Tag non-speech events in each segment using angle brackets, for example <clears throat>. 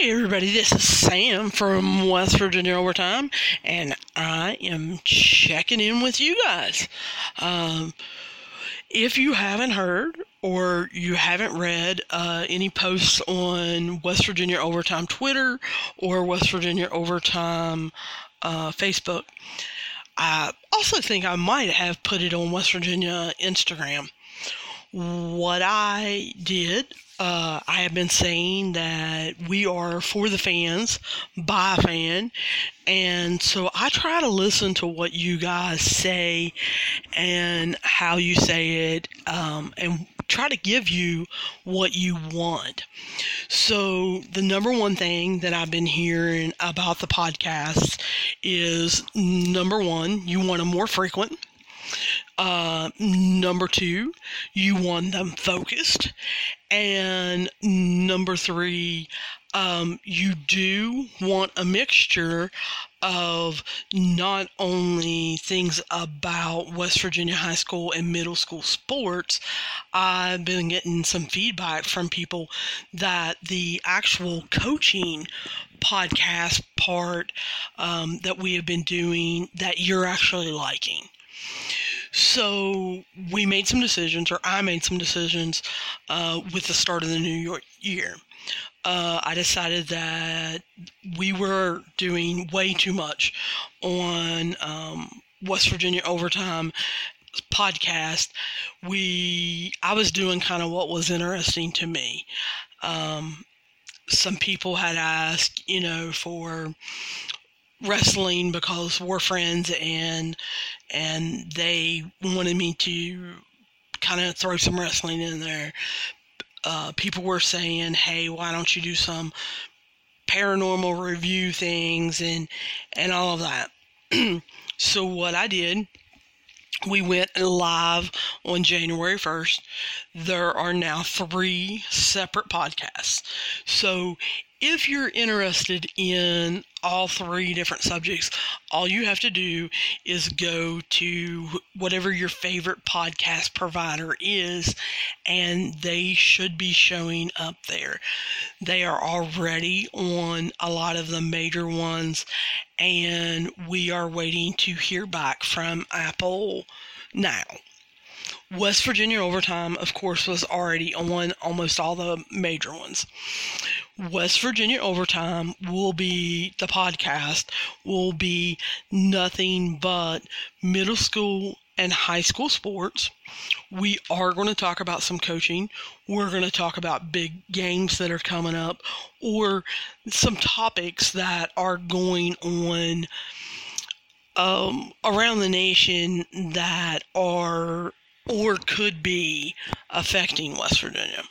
Hey everybody, this is Sam from West Virginia Overtime, and I am checking in with you guys. Um, if you haven't heard or you haven't read uh, any posts on West Virginia Overtime Twitter or West Virginia Overtime uh, Facebook, I also think I might have put it on West Virginia Instagram. What I did uh, I have been saying that we are for the fans, by a fan, and so I try to listen to what you guys say and how you say it, um, and try to give you what you want. So, the number one thing that I've been hearing about the podcast is number one, you want them more frequent. Uh, number two, you want them focused. And number three, um, you do want a mixture of not only things about West Virginia high school and middle school sports. I've been getting some feedback from people that the actual coaching podcast part um, that we have been doing that you're actually liking. So we made some decisions, or I made some decisions uh, with the start of the new year. Uh, I decided that we were doing way too much on um, West Virginia overtime podcast. We I was doing kind of what was interesting to me. Um, some people had asked, you know, for wrestling because we're friends and and they wanted me to kind of throw some wrestling in there. Uh, people were saying, "Hey, why don't you do some paranormal review things and and all of that?" <clears throat> so what I did we went live on January 1st. There are now three separate podcasts. So if you're interested in all three different subjects, all you have to do is go to whatever your favorite podcast provider is, and they should be showing up there. They are already on a lot of the major ones, and we are waiting to hear back from Apple now. West Virginia Overtime, of course, was already on almost all the major ones. West Virginia Overtime will be the podcast, will be nothing but middle school and high school sports. We are going to talk about some coaching. We're going to talk about big games that are coming up or some topics that are going on um, around the nation that are or could be affecting West Virginia.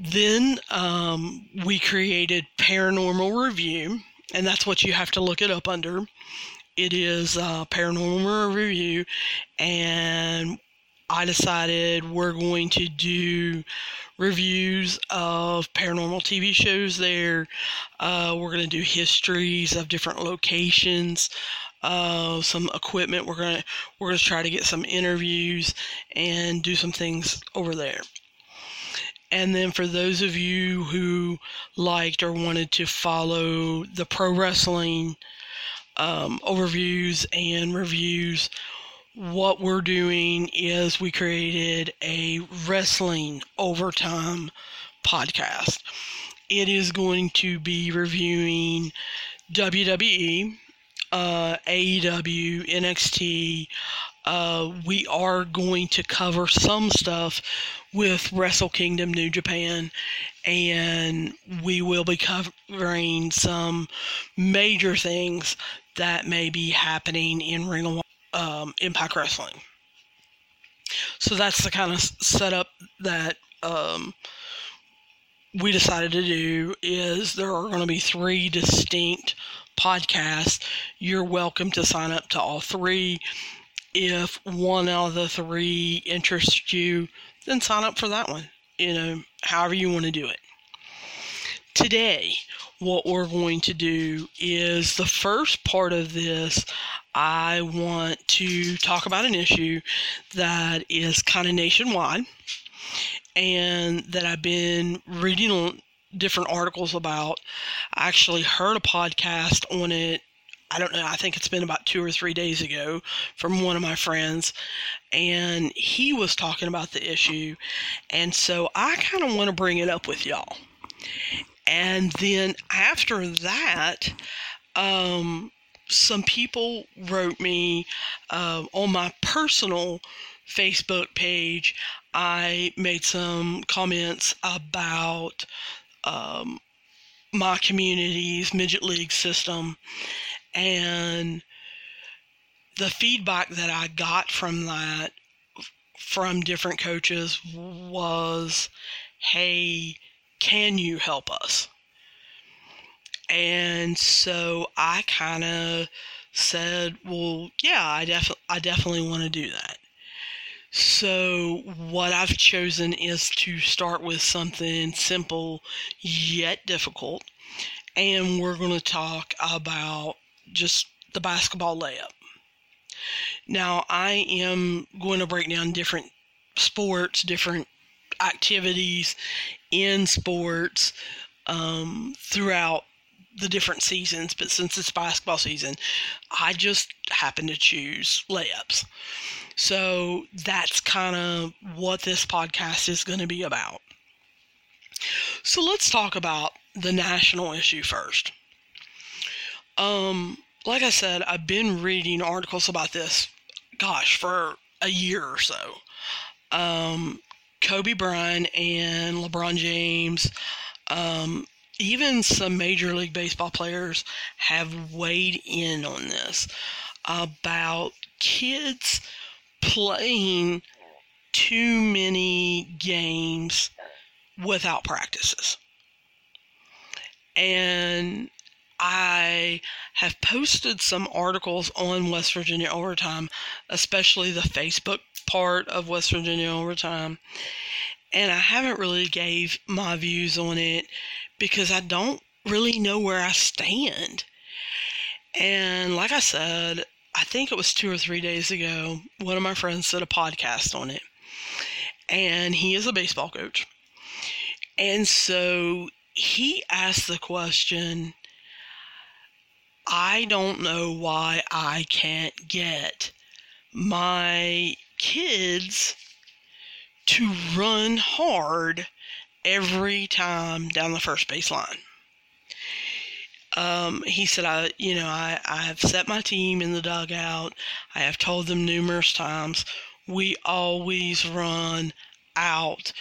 Then um, we created Paranormal Review, and that's what you have to look it up under. It is uh, Paranormal Review, and I decided we're going to do reviews of paranormal TV shows there. Uh, we're going to do histories of different locations uh, some equipment. We're gonna we're gonna try to get some interviews and do some things over there. And then for those of you who liked or wanted to follow the pro wrestling um, overviews and reviews, what we're doing is we created a wrestling overtime podcast. It is going to be reviewing WWE, uh, AEW, NXT. Uh, we are going to cover some stuff with Wrestle Kingdom New Japan, and we will be covering some major things that may be happening in Ring of um, Impact Wrestling. So that's the kind of setup that um, we decided to do. Is there are going to be three distinct podcasts. you're welcome to sign up to all three. If one out of the three interests you, then sign up for that one. You know, however you want to do it. Today, what we're going to do is the first part of this. I want to talk about an issue that is kind of nationwide and that I've been reading on different articles about. I actually heard a podcast on it. I don't know, I think it's been about two or three days ago from one of my friends, and he was talking about the issue. And so I kind of want to bring it up with y'all. And then after that, um, some people wrote me uh, on my personal Facebook page. I made some comments about um, my community's midget league system and the feedback that I got from that from different coaches was hey can you help us and so I kind of said well yeah I def- I definitely want to do that so, what I've chosen is to start with something simple yet difficult. And we're going to talk about just the basketball layup. Now, I am going to break down different sports, different activities in sports um, throughout the different seasons, but since it's basketball season, I just happen to choose layups. So that's kind of what this podcast is going to be about. So let's talk about the national issue first. Um, like I said, I've been reading articles about this, gosh, for a year or so. Um, Kobe Bryant and LeBron James, um, even some Major League Baseball players have weighed in on this about kids playing too many games without practices. And I have posted some articles on West Virginia Overtime, especially the Facebook part of West Virginia Overtime. And I haven't really gave my views on it because I don't really know where I stand. And like I said, I think it was two or three days ago, one of my friends did a podcast on it. And he is a baseball coach. And so he asked the question I don't know why I can't get my kids to run hard every time down the first base line um, he said, I, you know, I, I have set my team in the dugout. I have told them numerous times, we always run out,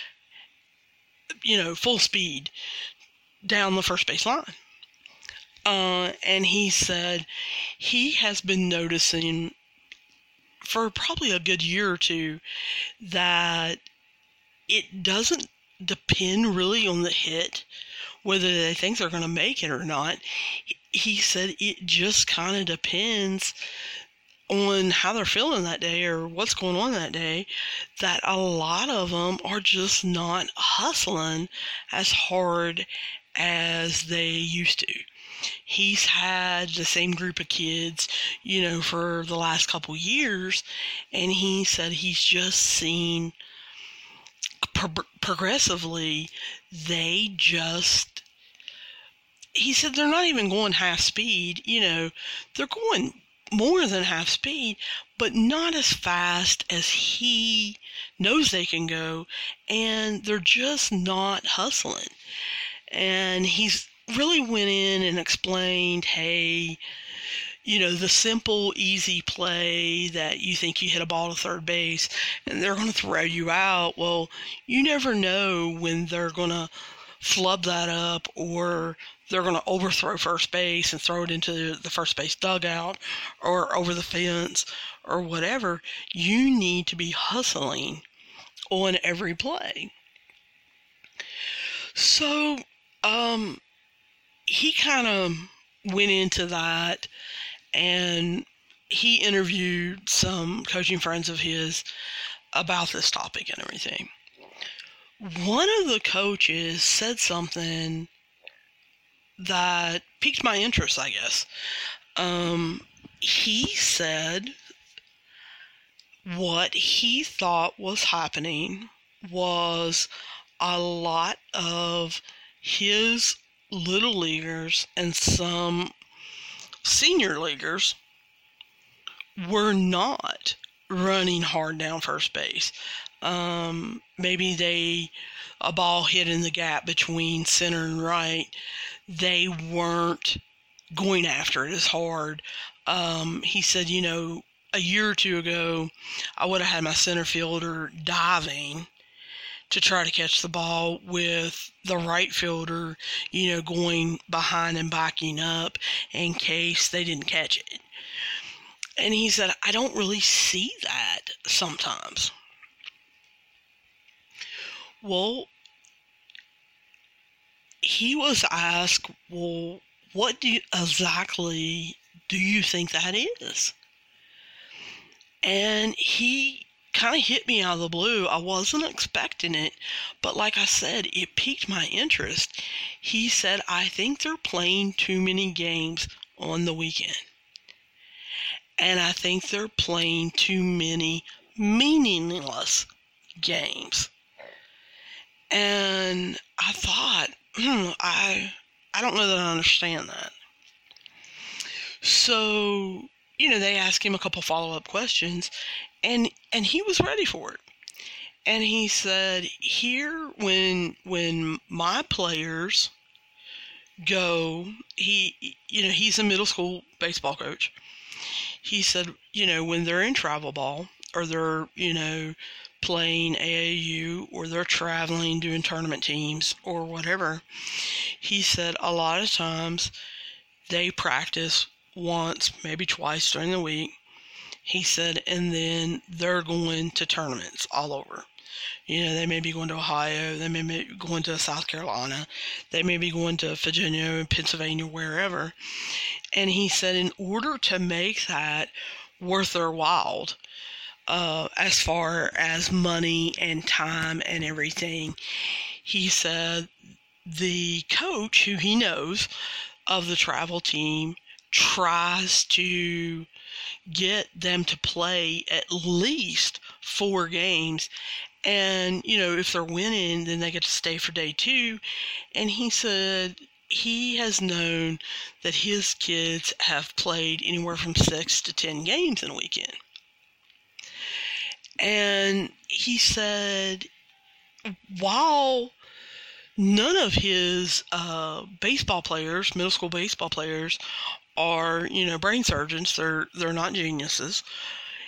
you know, full speed down the first base line. Uh, and he said he has been noticing for probably a good year or two that it doesn't depend really on the hit whether they think they're going to make it or not. He said it just kind of depends on how they're feeling that day or what's going on that day that a lot of them are just not hustling as hard as they used to. He's had the same group of kids, you know, for the last couple years, and he said he's just seen pro- progressively they just he said they're not even going half speed you know they're going more than half speed but not as fast as he knows they can go and they're just not hustling. And he's really went in and explained hey you know, the simple, easy play that you think you hit a ball to third base and they're going to throw you out. Well, you never know when they're going to flub that up or they're going to overthrow first base and throw it into the first base dugout or over the fence or whatever. You need to be hustling on every play. So, um, he kind of went into that and he interviewed some coaching friends of his about this topic and everything. One of the coaches said something that piqued my interest, I guess. Um, he said what he thought was happening was a lot of his little leaguers and some senior leaguers were not running hard down first base. Um, maybe they a ball hit in the gap between center and right. They weren't going after it as hard. Um, he said, you know, a year or two ago, I would have had my center fielder diving to try to catch the ball with the right fielder, you know, going behind and backing up in case they didn't catch it. And he said, I don't really see that sometimes. Well, he was asked, well, what do you, exactly do you think that is? And he kind of hit me out of the blue. I wasn't expecting it, but like I said, it piqued my interest. He said, I think they're playing too many games on the weekend. And I think they're playing too many meaningless games. And I thought, hmm, I I don't know that I understand that. So, you know, they asked him a couple follow-up questions and and he was ready for it. And he said, "Here when when my players go, he you know, he's a middle school baseball coach. He said, you know, when they're in travel ball or they're, you know, playing AAU or they're traveling doing tournament teams or whatever, he said a lot of times they practice once, maybe twice during the week. He said, and then they're going to tournaments all over. You know, they may be going to Ohio, they may be going to South Carolina, they may be going to Virginia, and Pennsylvania, wherever. And he said, in order to make that worth their while, uh, as far as money and time and everything. He said the coach, who he knows of the travel team, tries to get them to play at least four games. And, you know, if they're winning, then they get to stay for day two. And he said he has known that his kids have played anywhere from six to ten games in a weekend. And he said, while none of his uh, baseball players, middle school baseball players, are you know brain surgeons. They're they're not geniuses.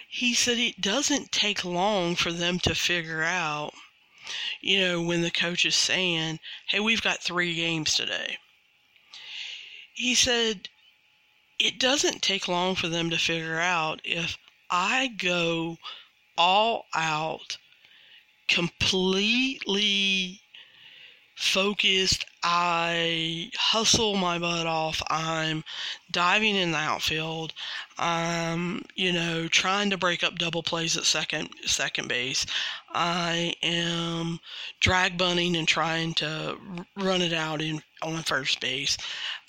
He said it doesn't take long for them to figure out, you know, when the coach is saying, "Hey, we've got three games today." He said it doesn't take long for them to figure out if I go all out, completely focused. I hustle my butt off. I'm diving in the outfield. I'm, you know, trying to break up double plays at second second base. I am drag bunting and trying to run it out in on first base.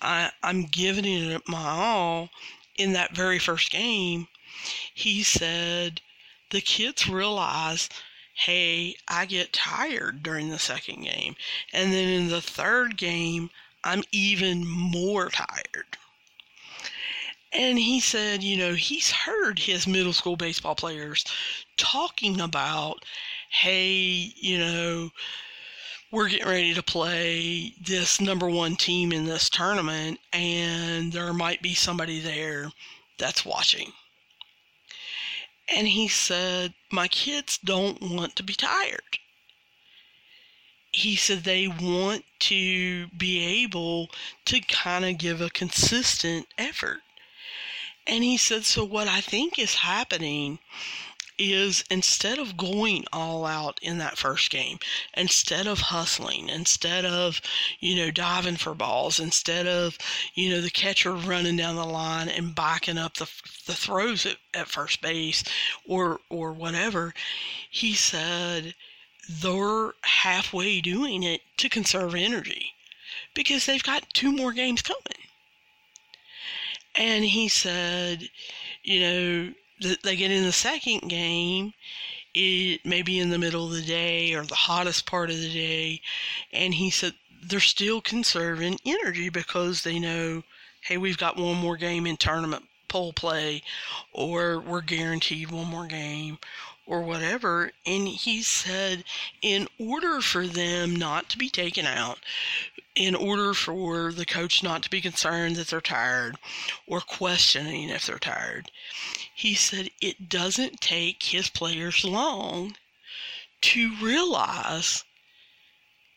I, I'm giving it my all in that very first game. He said the kids realize, hey, I get tired during the second game. And then in the third game, I'm even more tired. And he said, you know, he's heard his middle school baseball players talking about, hey, you know, we're getting ready to play this number one team in this tournament, and there might be somebody there that's watching. And he said, My kids don't want to be tired. He said they want to be able to kind of give a consistent effort. And he said, So what I think is happening is instead of going all out in that first game, instead of hustling, instead of, you know, diving for balls, instead of, you know, the catcher running down the line and backing up the, the throws at, at first base or, or whatever, he said they're halfway doing it to conserve energy because they've got two more games coming. And he said, you know, they get in the second game, it may be in the middle of the day or the hottest part of the day, and he said they're still conserving energy because they know, hey, we've got one more game in tournament poll play, or we're guaranteed one more game, or whatever. And he said, in order for them not to be taken out, in order for the coach not to be concerned that they're tired or questioning if they're tired, he said it doesn't take his players long to realize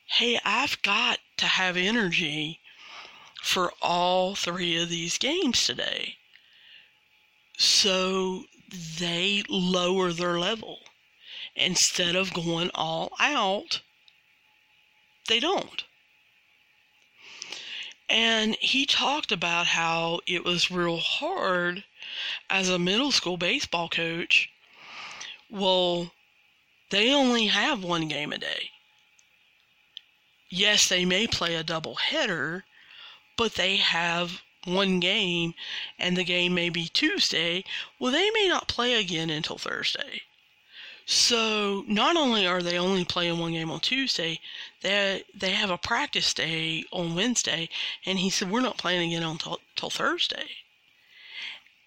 hey, I've got to have energy for all three of these games today. So they lower their level. Instead of going all out, they don't. And he talked about how it was real hard as a middle school baseball coach. Well, they only have one game a day. Yes, they may play a double header, but they have one game and the game may be Tuesday, well, they may not play again until Thursday. So not only are they only playing one game on Tuesday, they they have a practice day on Wednesday, and he said we're not playing again until till Thursday.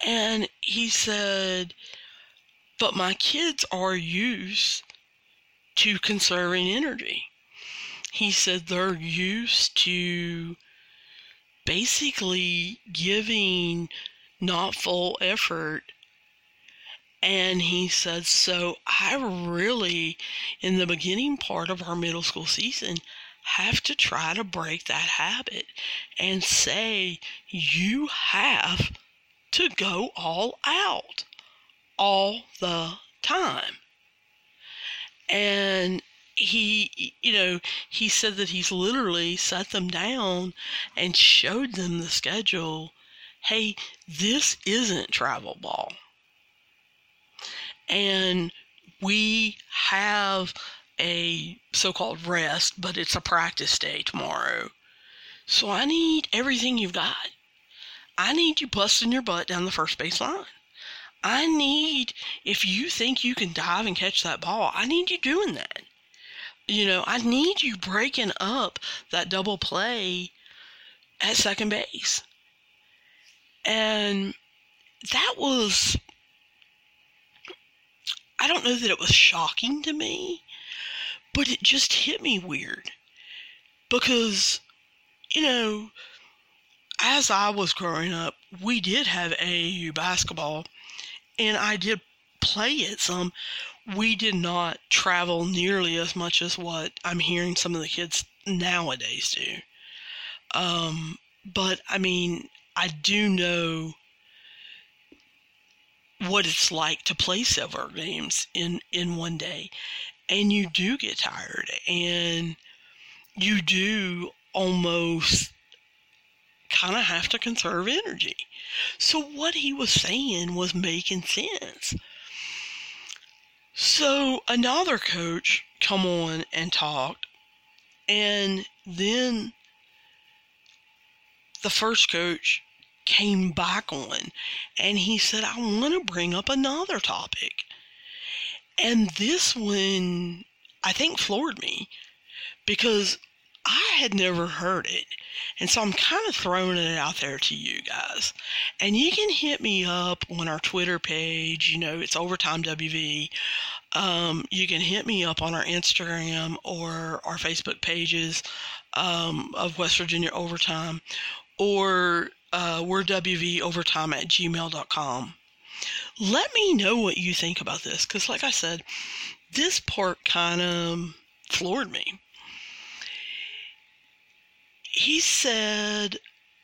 And he said, but my kids are used to conserving energy. He said they're used to basically giving not full effort. And he said, So I really, in the beginning part of our middle school season, have to try to break that habit and say, You have to go all out all the time. And he, you know, he said that he's literally sat them down and showed them the schedule. Hey, this isn't travel ball. And we have a so called rest, but it's a practice day tomorrow. So I need everything you've got. I need you busting your butt down the first base line. I need, if you think you can dive and catch that ball, I need you doing that. You know, I need you breaking up that double play at second base. And that was, I don't know that it was shocking to me, but it just hit me weird. Because, you know, as I was growing up, we did have AAU basketball, and I did play it some we did not travel nearly as much as what I'm hearing some of the kids nowadays do. Um, but I mean, I do know what it's like to play several games in in one day, and you do get tired, and you do almost kind of have to conserve energy. So what he was saying was making sense. So another coach come on and talked, and then the first coach came back on, and he said, "I want to bring up another topic," and this one I think floored me because I had never heard it. And so I'm kind of throwing it out there to you guys. And you can hit me up on our Twitter page. You know, it's Overtime WV. Um, you can hit me up on our Instagram or our Facebook pages um, of West Virginia Overtime. Or uh, we're WV Overtime at gmail.com. Let me know what you think about this. Because, like I said, this part kind of floored me he said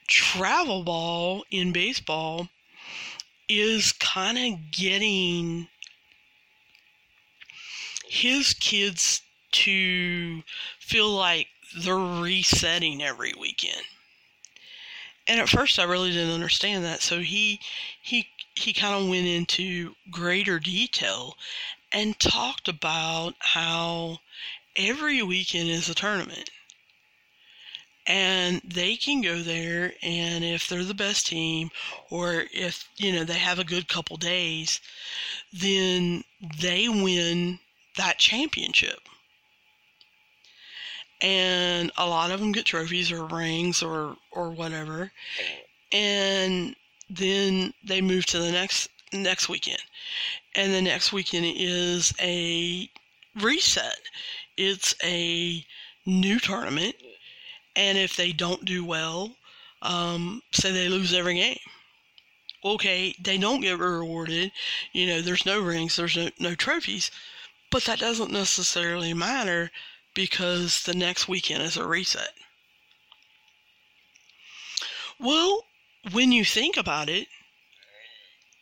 travel ball in baseball is kind of getting his kids to feel like they're resetting every weekend. And at first I really didn't understand that, so he he he kind of went into greater detail and talked about how every weekend is a tournament. And they can go there and if they're the best team or if you know they have a good couple days then they win that championship and a lot of them get trophies or rings or or whatever, and then they move to the next next weekend, and the next weekend is a reset. It's a new tournament, and if they don't do well, um, say they lose every game. Okay, they don't get rewarded. You know, there's no rings, there's no, no trophies, but that doesn't necessarily matter because the next weekend is a reset. Well, when you think about it,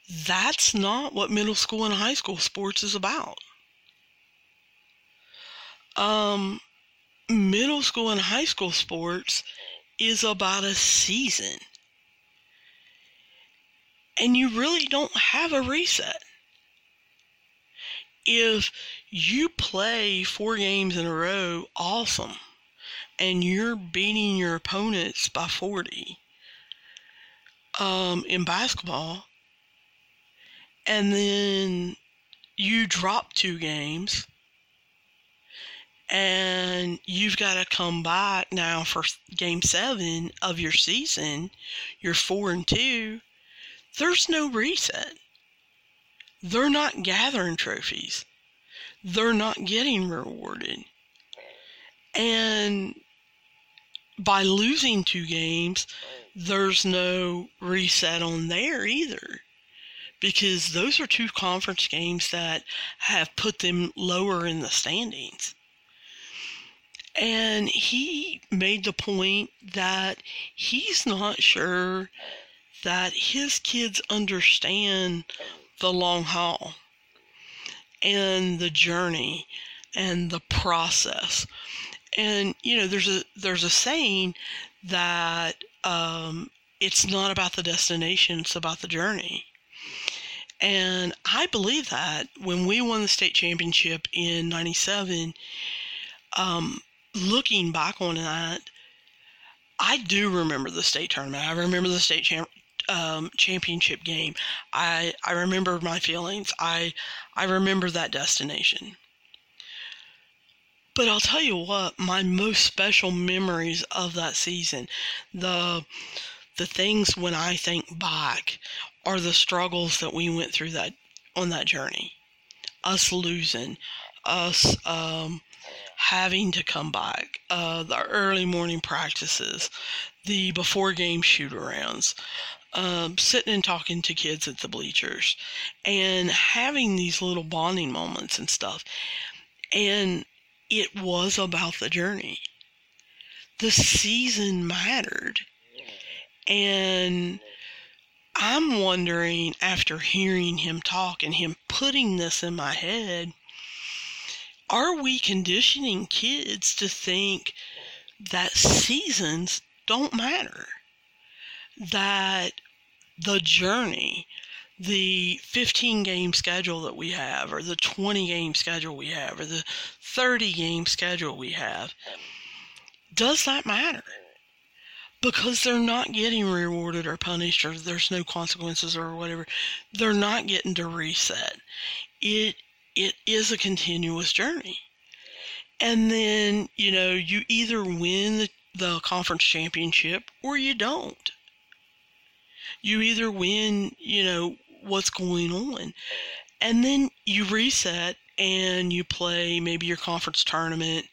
that's not what middle school and high school sports is about. Um, middle school and high school sports is about a season. And you really don't have a reset. If you play four games in a row, awesome, and you're beating your opponents by 40 um, in basketball, and then you drop two games and you've got to come back now for game seven of your season, you're four and two, there's no reset. They're not gathering trophies. They're not getting rewarded. And by losing two games, there's no reset on there either. Because those are two conference games that have put them lower in the standings. And he made the point that he's not sure that his kids understand the long haul and the journey and the process. And you know, there's a there's a saying that um, it's not about the destination; it's about the journey. And I believe that when we won the state championship in '97, um, looking back on that, I do remember the state tournament. I remember the state champ, um, championship game. I I remember my feelings. I I remember that destination. But I'll tell you what, my most special memories of that season, the the things when I think back are the struggles that we went through that on that journey. Us losing, us um, having to come back, uh, the early morning practices, the before game shoot arounds, um, sitting and talking to kids at the bleachers, and having these little bonding moments and stuff. And it was about the journey. The season mattered. And I'm wondering, after hearing him talk and him putting this in my head, are we conditioning kids to think that seasons don't matter? That the journey, the 15 game schedule that we have, or the 20 game schedule we have, or the 30 game schedule we have, does that matter? Because they're not getting rewarded or punished, or there's no consequences or whatever. They're not getting to reset. It it is a continuous journey. And then, you know, you either win the, the conference championship or you don't. You either win, you know, what's going on. And then you reset and you play maybe your conference tournament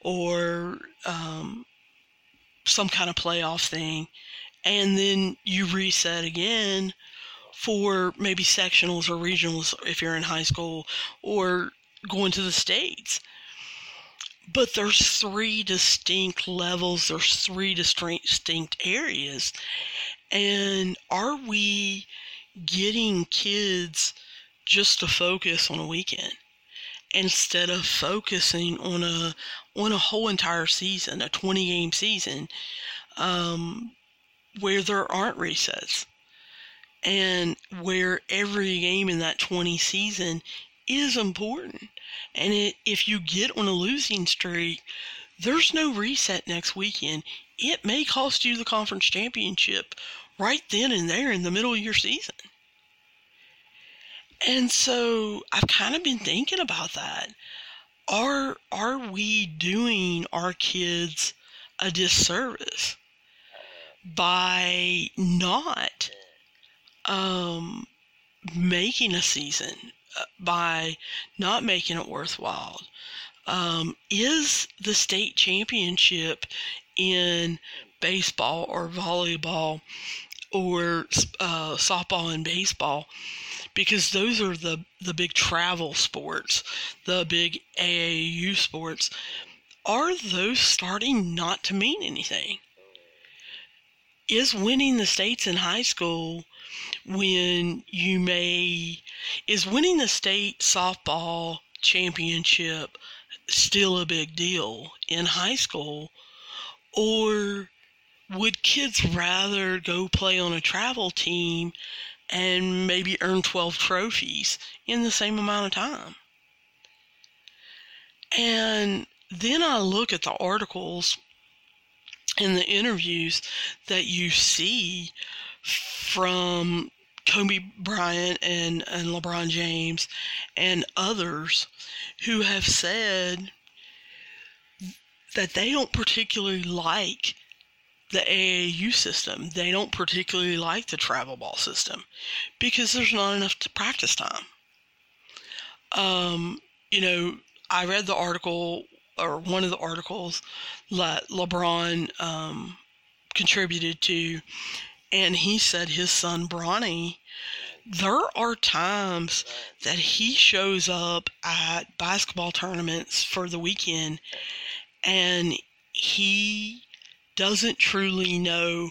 or um, some kind of playoff thing. And then you reset again for maybe sectionals or regionals if you're in high school or going to the states. But there's three distinct levels, there's three distinct areas. And are we getting kids just to focus on a weekend instead of focusing on a on a whole entire season, a 20 game season, um, where there aren't resets? and where every game in that 20 season is important. And it, if you get on a losing streak, there's no reset next weekend. It may cost you the conference championship right then and there in the middle of your season. And so I've kind of been thinking about that. are are we doing our kids a disservice by not um, making a season uh, by not making it worthwhile um, is the state championship in baseball or volleyball or uh, softball and baseball because those are the, the big travel sports, the big AAU sports. Are those starting not to mean anything? Is winning the states in high school when you may, is winning the state softball championship still a big deal in high school? Or would kids rather go play on a travel team and maybe earn 12 trophies in the same amount of time? And then I look at the articles and the interviews that you see from Kobe Bryant and, and LeBron James and others who have said that they don't particularly like the AAU system. They don't particularly like the travel ball system because there's not enough practice time. Um, you know, I read the article or one of the articles that LeBron um, contributed to, and he said his son Bronny. There are times that he shows up at basketball tournaments for the weekend and he doesn't truly know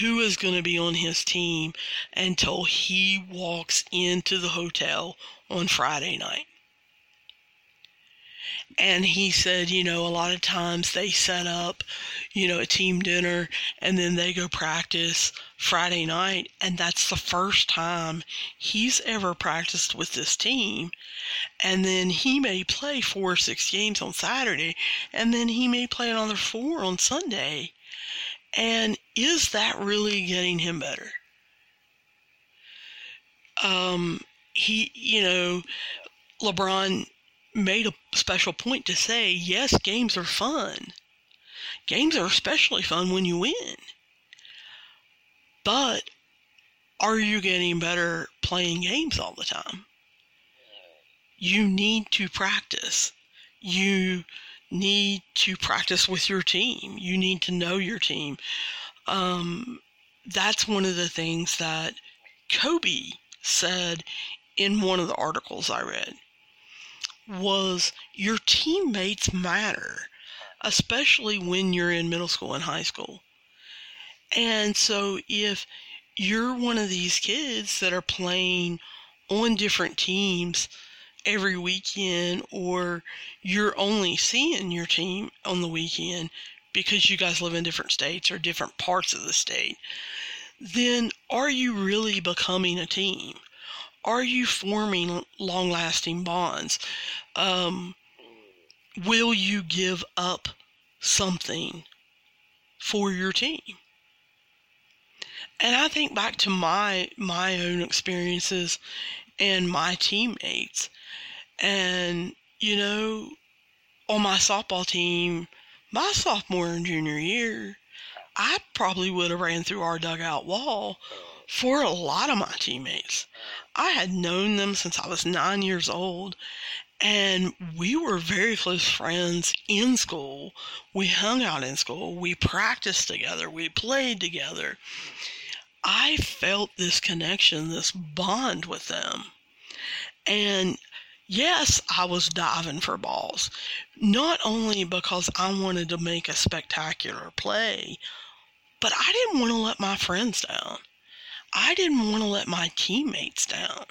who is going to be on his team until he walks into the hotel on Friday night. And he said, you know, a lot of times they set up, you know, a team dinner and then they go practice Friday night. And that's the first time he's ever practiced with this team. And then he may play four or six games on Saturday and then he may play another four on Sunday. And is that really getting him better? Um, he, you know, LeBron made a special point to say, yes, games are fun. Games are especially fun when you win. But are you getting better playing games all the time? You need to practice. You need to practice with your team. You need to know your team. Um, that's one of the things that Kobe said in one of the articles I read was your teammates matter, especially when you're in middle school and high school. And so if you're one of these kids that are playing on different teams every weekend or you're only seeing your team on the weekend because you guys live in different states or different parts of the state, then are you really becoming a team? Are you forming long lasting bonds? Um, will you give up something for your team? And I think back to my my own experiences and my teammates. And, you know, on my softball team, my sophomore and junior year, I probably would have ran through our dugout wall for a lot of my teammates. I had known them since I was nine years old, and we were very close friends in school. We hung out in school, we practiced together, we played together. I felt this connection, this bond with them. And yes, I was diving for balls, not only because I wanted to make a spectacular play, but I didn't want to let my friends down. I didn't want to let my teammates down.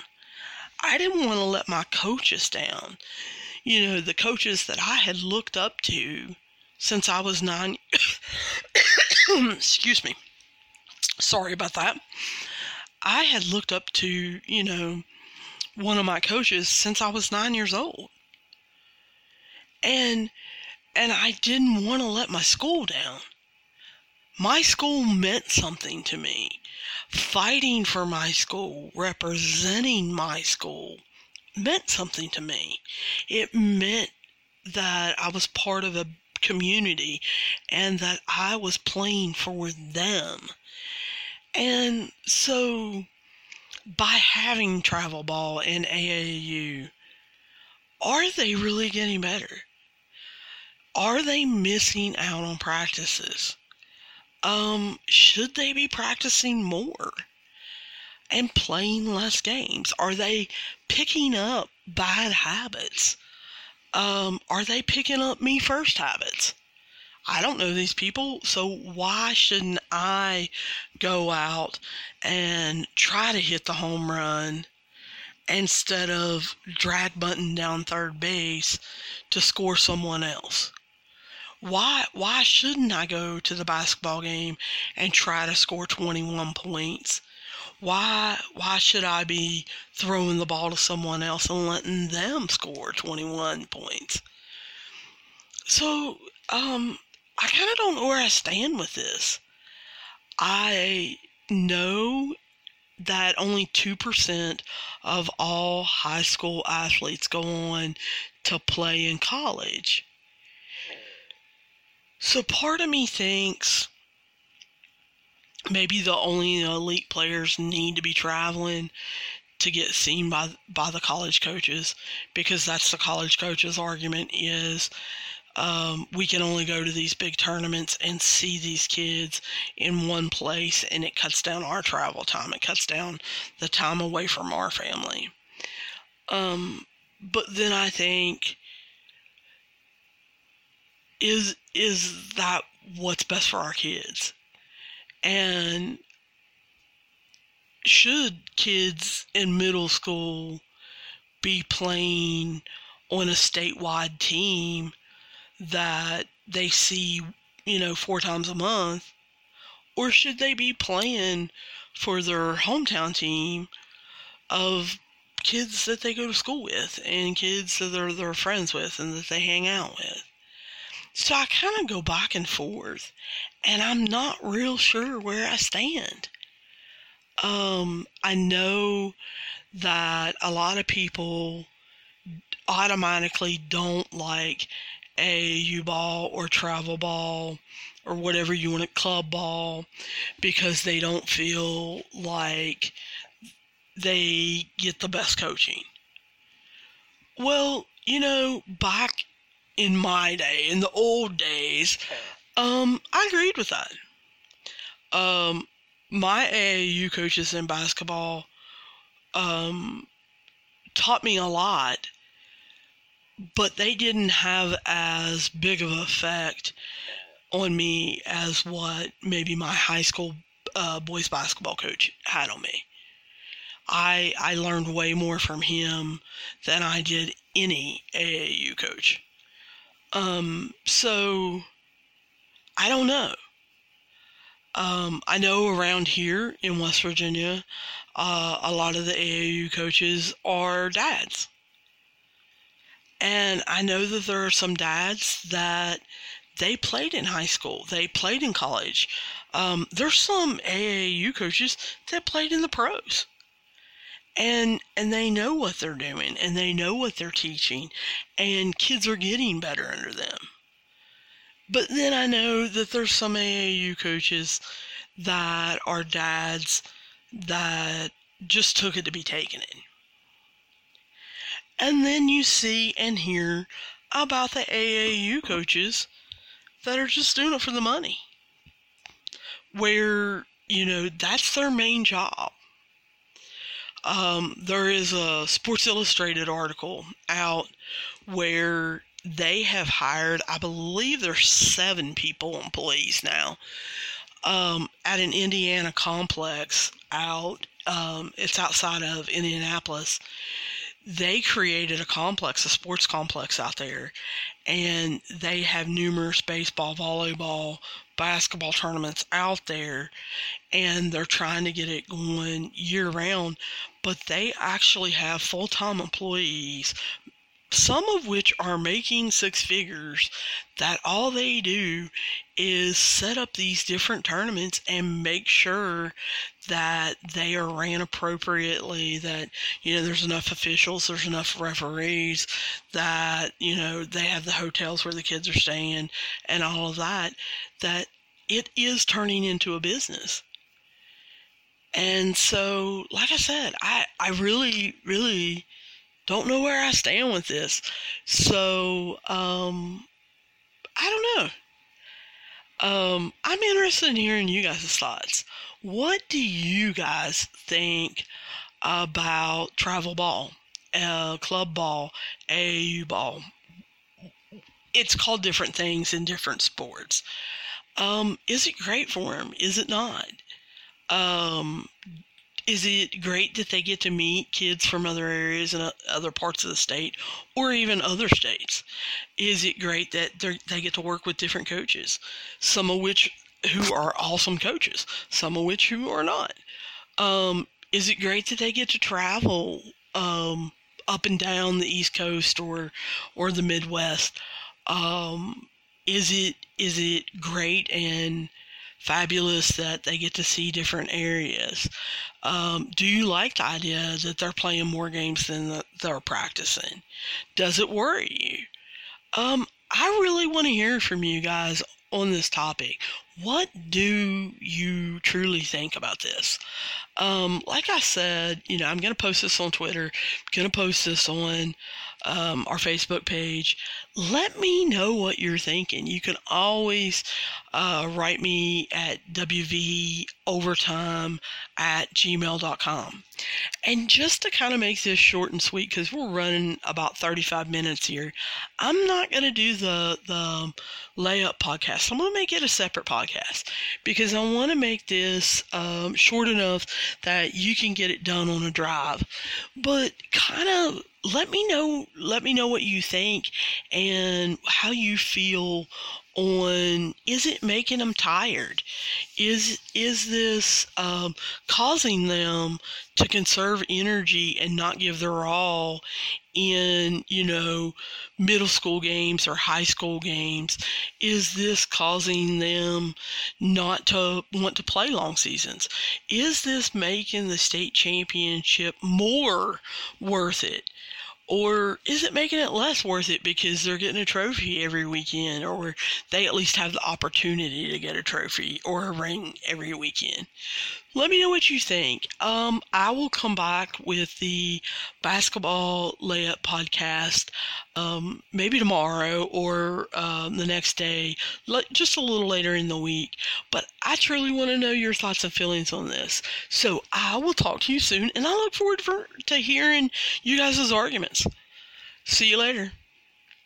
I didn't want to let my coaches down. You know, the coaches that I had looked up to since I was nine. <coughs> Excuse me. Sorry about that. I had looked up to, you know, one of my coaches since I was nine years old. And and I didn't want to let my school down. My school meant something to me. Fighting for my school, representing my school, meant something to me. It meant that I was part of a community and that I was playing for them. And so by having travel ball and AAU, are they really getting better? Are they missing out on practices? Um, should they be practicing more and playing less games? Are they picking up bad habits? Um, are they picking up me first habits? I don't know these people, so why shouldn't I go out and try to hit the home run instead of drag bunt down third base to score someone else? Why why shouldn't I go to the basketball game and try to score 21 points? Why why should I be throwing the ball to someone else and letting them score 21 points? So, um I kind of don't know where I stand with this. I know that only 2% of all high school athletes go on to play in college. So part of me thinks maybe the only elite players need to be traveling to get seen by by the college coaches because that's the college coaches argument is um, we can only go to these big tournaments and see these kids in one place, and it cuts down our travel time. It cuts down the time away from our family. Um, but then I think, is is that what's best for our kids? And should kids in middle school be playing on a statewide team that they see, you know, four times a month? Or should they be playing for their hometown team of kids that they go to school with and kids that they're, they're friends with and that they hang out with? So I kind of go back and forth, and I'm not real sure where I stand. Um, I know that a lot of people automatically don't like AAU ball or travel ball or whatever you want to club ball, because they don't feel like they get the best coaching. Well, you know, back in my day, in the old days, um, I agreed with that. Um, my AAU coaches in basketball um, taught me a lot but they didn't have as big of an effect on me as what maybe my high school uh, boys basketball coach had on me. I I learned way more from him than I did any AAU coach. Um, so I don't know. Um, I know around here in West Virginia, uh, a lot of the AAU coaches are dads. And I know that there are some dads that they played in high school, they played in college. Um, there's some AAU coaches that played in the pros. And and they know what they're doing and they know what they're teaching and kids are getting better under them. But then I know that there's some AAU coaches that are dads that just took it to be taken it. And then you see and hear about the AAU coaches that are just doing it for the money. Where, you know, that's their main job. Um, there is a Sports Illustrated article out where they have hired, I believe there's seven people employees now, um, at an Indiana complex out. Um, it's outside of Indianapolis they created a complex, a sports complex out there, and they have numerous baseball, volleyball, basketball tournaments out there, and they're trying to get it going year round. But they actually have full time employees some of which are making six figures, that all they do is set up these different tournaments and make sure that they are ran appropriately, that, you know, there's enough officials, there's enough referees, that, you know, they have the hotels where the kids are staying and all of that, that it is turning into a business. And so, like I said, I, I really, really don't know where I stand with this. So, um, I don't know. Um, I'm interested in hearing you guys' thoughts. What do you guys think about travel ball, uh, club ball, AAU ball? It's called different things in different sports. Um, is it great for them? Is it not? Um, is it great that they get to meet kids from other areas and other parts of the state or even other states? Is it great that they get to work with different coaches, some of which who are awesome coaches, some of which who are not? Um, is it great that they get to travel um, up and down the East Coast or or the Midwest? Um, is it is it great and fabulous that they get to see different areas. Um, do you like the idea that they're playing more games than they're practicing? Does it worry you? Um, I really want to hear from you guys on this topic. What do you truly think about this? Um, like I said, you know, I'm going to post this on Twitter, going to post this on um, our Facebook page. Let me know what you're thinking. You can always uh, write me at wvovertime at gmail.com. And just to kind of make this short and sweet, because we're running about 35 minutes here, I'm not going to do the, the layup podcast. I'm going to make it a separate podcast because I want to make this um, short enough that you can get it done on a drive. But kind of let me know let me know what you think and how you feel on is it making them tired? Is is this um, causing them to conserve energy and not give their all in you know middle school games or high school games? Is this causing them not to want to play long seasons? Is this making the state championship more worth it or is it making it less worth it because they're getting a trophy every weekend, or they at least have the opportunity to get a trophy or a ring every weekend? Let me know what you think. Um, I will come back with the basketball layup podcast um, maybe tomorrow or um, the next day, just a little later in the week. But I truly want to know your thoughts and feelings on this. So I will talk to you soon, and I look forward for, to hearing you guys' arguments. See you later.